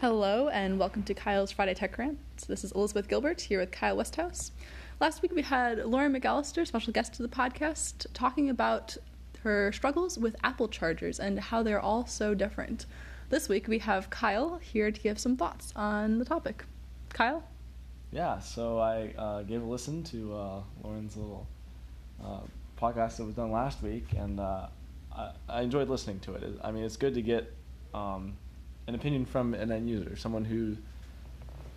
Hello, and welcome to Kyle's Friday Tech Rant. This is Elizabeth Gilbert here with Kyle Westhouse. Last week we had Lauren McAlister, special guest to the podcast, talking about her struggles with Apple chargers and how they're all so different. This week we have Kyle here to give some thoughts on the topic. Kyle? Yeah, so I uh, gave a listen to uh, Lauren's little uh, podcast that was done last week, and uh, I, I, enjoyed listening to it. I mean, it's good to get um, an opinion from an end user, someone who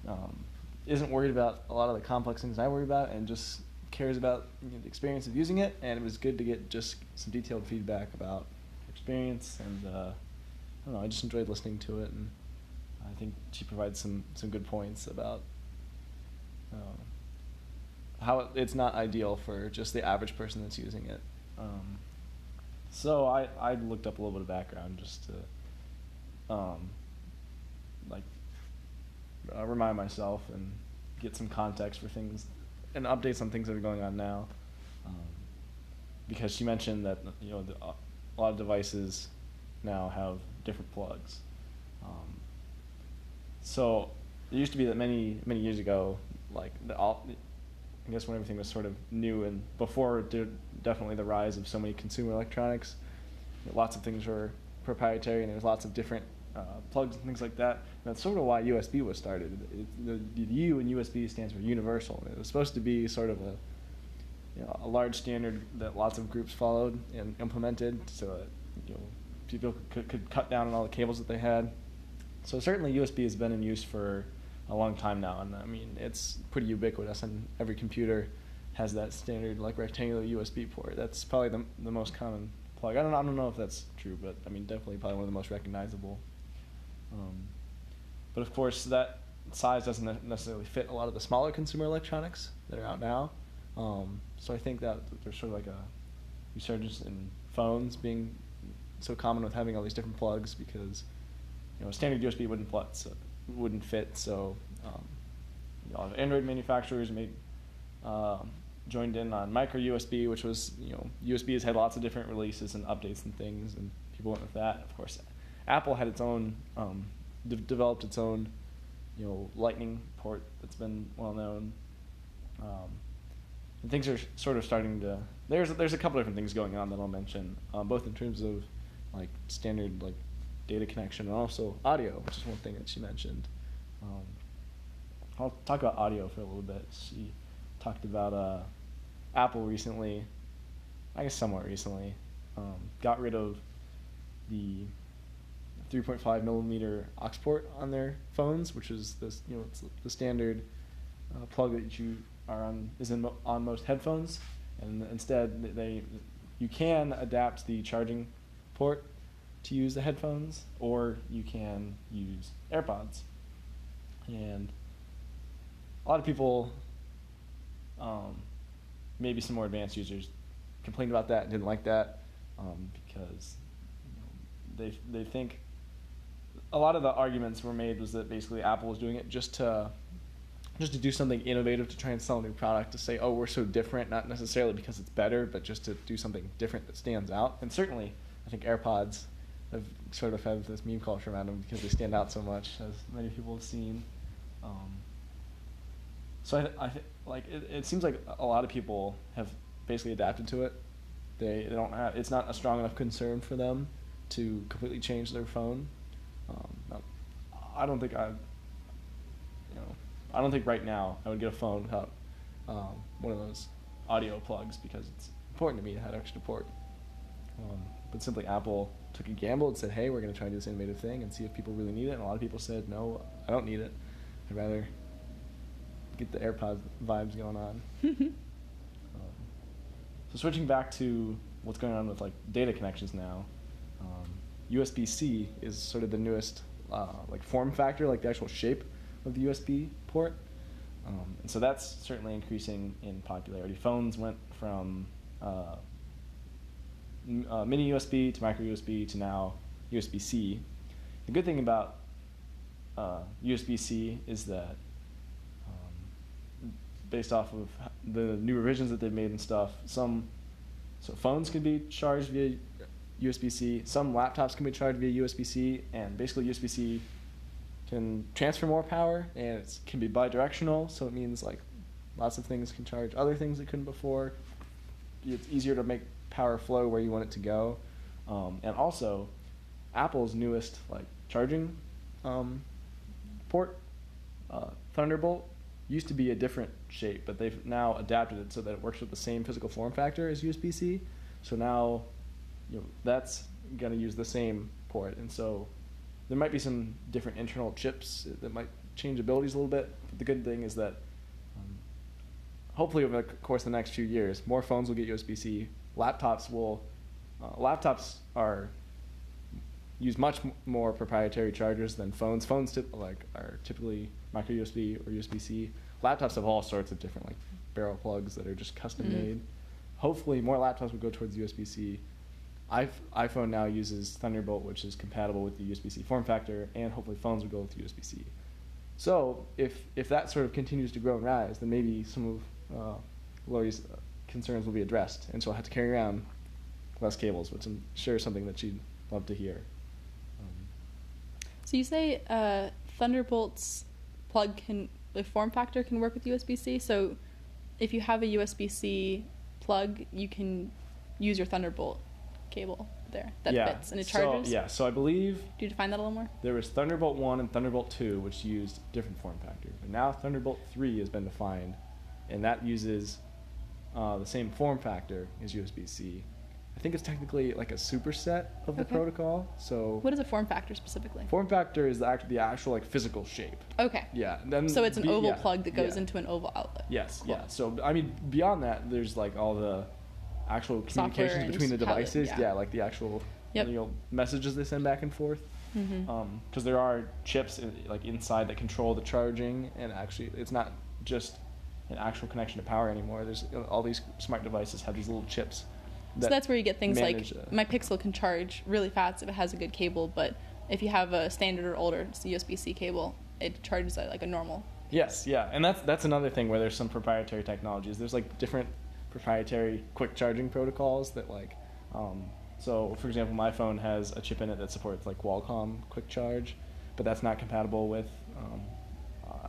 um, not worried about a lot of the complex things I worry about, and just cares about you know, the experience of using it. And it was good to get just some detailed feedback about experience, and uh, I don't know. I just enjoyed listening to it, and I think she provides some some good points about. Um, how it's not ideal for just the average person that's using it. Um, so I, I looked up a little bit of background just to um, like uh, remind myself and get some context for things and updates on things that are going on now. Um, because she mentioned that you know the, uh, a lot of devices now have different plugs. Um, so it used to be that many many years ago, like the, all, I guess when everything was sort of new and before definitely the rise of so many consumer electronics, lots of things were proprietary and there was lots of different uh, plugs and things like that. And that's sort of why USB was started. It, the, the, U in USB stands for universal. It was supposed to be sort of a you know, a large standard that lots of groups followed and implemented, so that you know people could, could cut down on all the cables that they had. So certainly USB has been in use for a long time now, and I mean it's pretty ubiquitous, and every computer has that standard like rectangular USB port. That's probably the the most common plug. I don't I don't know if that's true, but I mean definitely probably one of the most recognizable. Um, but of course that size doesn't necessarily fit a lot of the smaller consumer electronics that are out now. Um, so I think that there's sort of like a resurgence in phones being so common with having all these different plugs because you know standard USB wouldn't so, wouldn't fit. So um, you know, Android manufacturers made um, joined in on micro USB, which was you know USB has had lots of different releases and updates and things, and people went with that. Of course, Apple had its own um, de- developed its own you know Lightning port that's been well known. Um, and things are sort of starting to there's there's a couple different things going on that I'll mention, um, both in terms of like standard like data connection and also audio, which is one thing that she mentioned. Um, I'll talk about audio for a little bit. She talked about uh, Apple recently, I guess somewhat recently, um, got rid of the 3.5 millimeter aux port on their phones, which is this you know it's the standard uh, plug that you are on is in on most headphones, and instead they you can adapt the charging port to use the headphones, or you can use AirPods. And a lot of people, um, maybe some more advanced users, complained about that and didn't like that um, because they they think a lot of the arguments were made was that basically Apple was doing it just to just to do something innovative to try and sell a new product to say oh we're so different not necessarily because it's better but just to do something different that stands out and certainly I think AirPods have sort of had this meme culture around them because they stand out so much, as many people have seen. Um, so I, I th- like it, it seems like a lot of people have basically adapted to it. They, they don't have it's not a strong enough concern for them to completely change their phone. Um, I don't think I, you know, I don't think right now I would get a phone without um, one of those audio plugs because it's important to me to have extra port. Um, but simply Apple took a gamble and said, "Hey, we're going to try and do this innovative thing and see if people really need it." And a lot of people said, "No, I don't need it. I'd rather get the AirPods vibes going on." um, so switching back to what's going on with like data connections now, um, USB-C is sort of the newest uh, like form factor, like the actual shape of the USB port. Um, and so that's certainly increasing in popularity. Phones went from uh, uh, mini USB to micro USB to now USB C. The good thing about uh, USB C is that um, based off of the new revisions that they've made and stuff, some so phones can be charged via USB C, some laptops can be charged via USB C, and basically USB C can transfer more power, and it can be bidirectional. So it means like lots of things can charge other things that couldn't before. It's easier to make power flow where you want it to go, um, and also Apple's newest like charging um, port, uh, Thunderbolt, used to be a different shape, but they've now adapted it so that it works with the same physical form factor as USB-C. So now, you know, that's going to use the same port, and so there might be some different internal chips that might change abilities a little bit. But the good thing is that um, hopefully over the course of the next few years, more phones will get USB-C. Laptops will. Uh, laptops are use much more proprietary chargers than phones. Phones tip, like are typically micro USB or USB C. Laptops have all sorts of different like barrel plugs that are just custom Mhm. made. Hopefully, more laptops will go towards USB C. iPhone now uses Thunderbolt, which is compatible with the USB C form factor, and hopefully phones will go with USB C. So if if that sort of continues to grow and rise, then maybe some of uh, Lori's uh, concerns will be addressed, and she'll have to carry around less cables, which I'm sure is something that she'd love to hear. Um, So you say uh, Thunderbolt's plug can the form factor can work with USB C. So if you have a USB C plug, you can use your Thunderbolt cable there that yeah, fits and it so- charges. yeah, so I believe Do you define that a little more? there was Thunderbolt 1 and Thunderbolt 2, which used different form factors. But now Thunderbolt 3 has been defined, and that uses uh, the same form factor as USB C. I think it's technically like a superset of the Okay. protocol. So What is a form factor specifically? form factor is the, act- the actual like physical shape. Okay. Yeah. Then So it's an be- oval yeah, plug that goes yeah. into an oval outlet. Yes, Cool. yeah. So I mean, beyond that, there's like all the actual communications between the devices. yeah. yeah. like the actual Yep. you know messages they send back and forth. Mm-hmm. Because there are chips in, like inside that control the charging, and actually, it's not just an actual connection to power anymore. There's all these smart devices have these little chips. so that's where you get things manage, like uh, my Pixel can charge really fast if it has a good cable, but if you have a standard or older USB C cable, it charges at like a normal. Yes, yeah, and that's that's another thing where there's some proprietary technologies. There's like different proprietary quick charging protocols that like, um, so for example, my phone has a chip in it that supports like Qualcomm quick charge, but that's not compatible with. Um,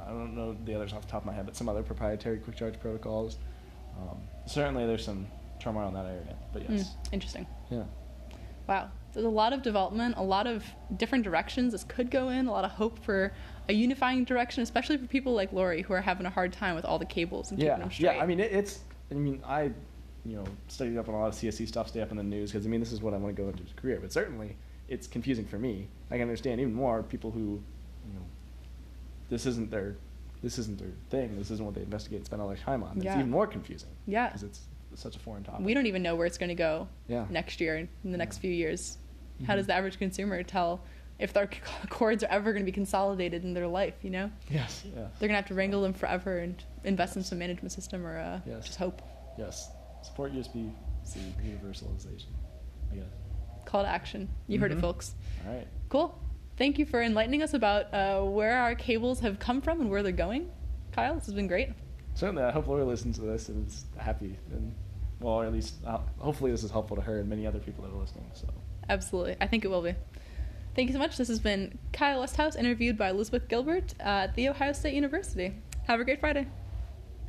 I don't know the others off the top of my head, but some other proprietary quick charge protocols. Um, certainly, there's some turmoil in that area, but Hmm, yes, interesting. yeah, Wow. There's a lot of development, a lot of different directions this could go in, a lot of hope for a unifying direction, especially for people like Lori who are having a hard time with all the cables and keeping them straight. yeah. I mean, it, it's. I mean, I, you know, studied up on a lot of CSC stuff, stay up in the news because I mean, this is what I want to go into as a career. But certainly, it's confusing for me. I can understand even more people who, you know, this isn't their, this isn't their thing. This isn't what they investigate and spend all their time on. It's even more confusing. Yeah. because it's such a foreign topic. we don't even know where it's going to go Yeah. next year, in the next few years. How Mhm. does the average consumer tell if their cords are ever going to be consolidated in their life, you know? Yes. Yeah. They're going to have to wrangle them forever and invest in some management system or uh, Yes. just hope. Yes. Support USB C universalization. I guess. Call to action. You heard it, Mhm. folks. All right. Cool. Thank you for enlightening us about uh, where our cables have come from and where they're going. Kyle, this has been great. Certainly, I hope Laura listens to this and is happy, and well, or at least uh, hopefully this is helpful to her and many other people that are listening. So. Absolutely. I think it will be. Thank you so much. This has been Kyle Westhouse, interviewed by Elizabeth Gilbert at The Ohio State University. Have a great Friday.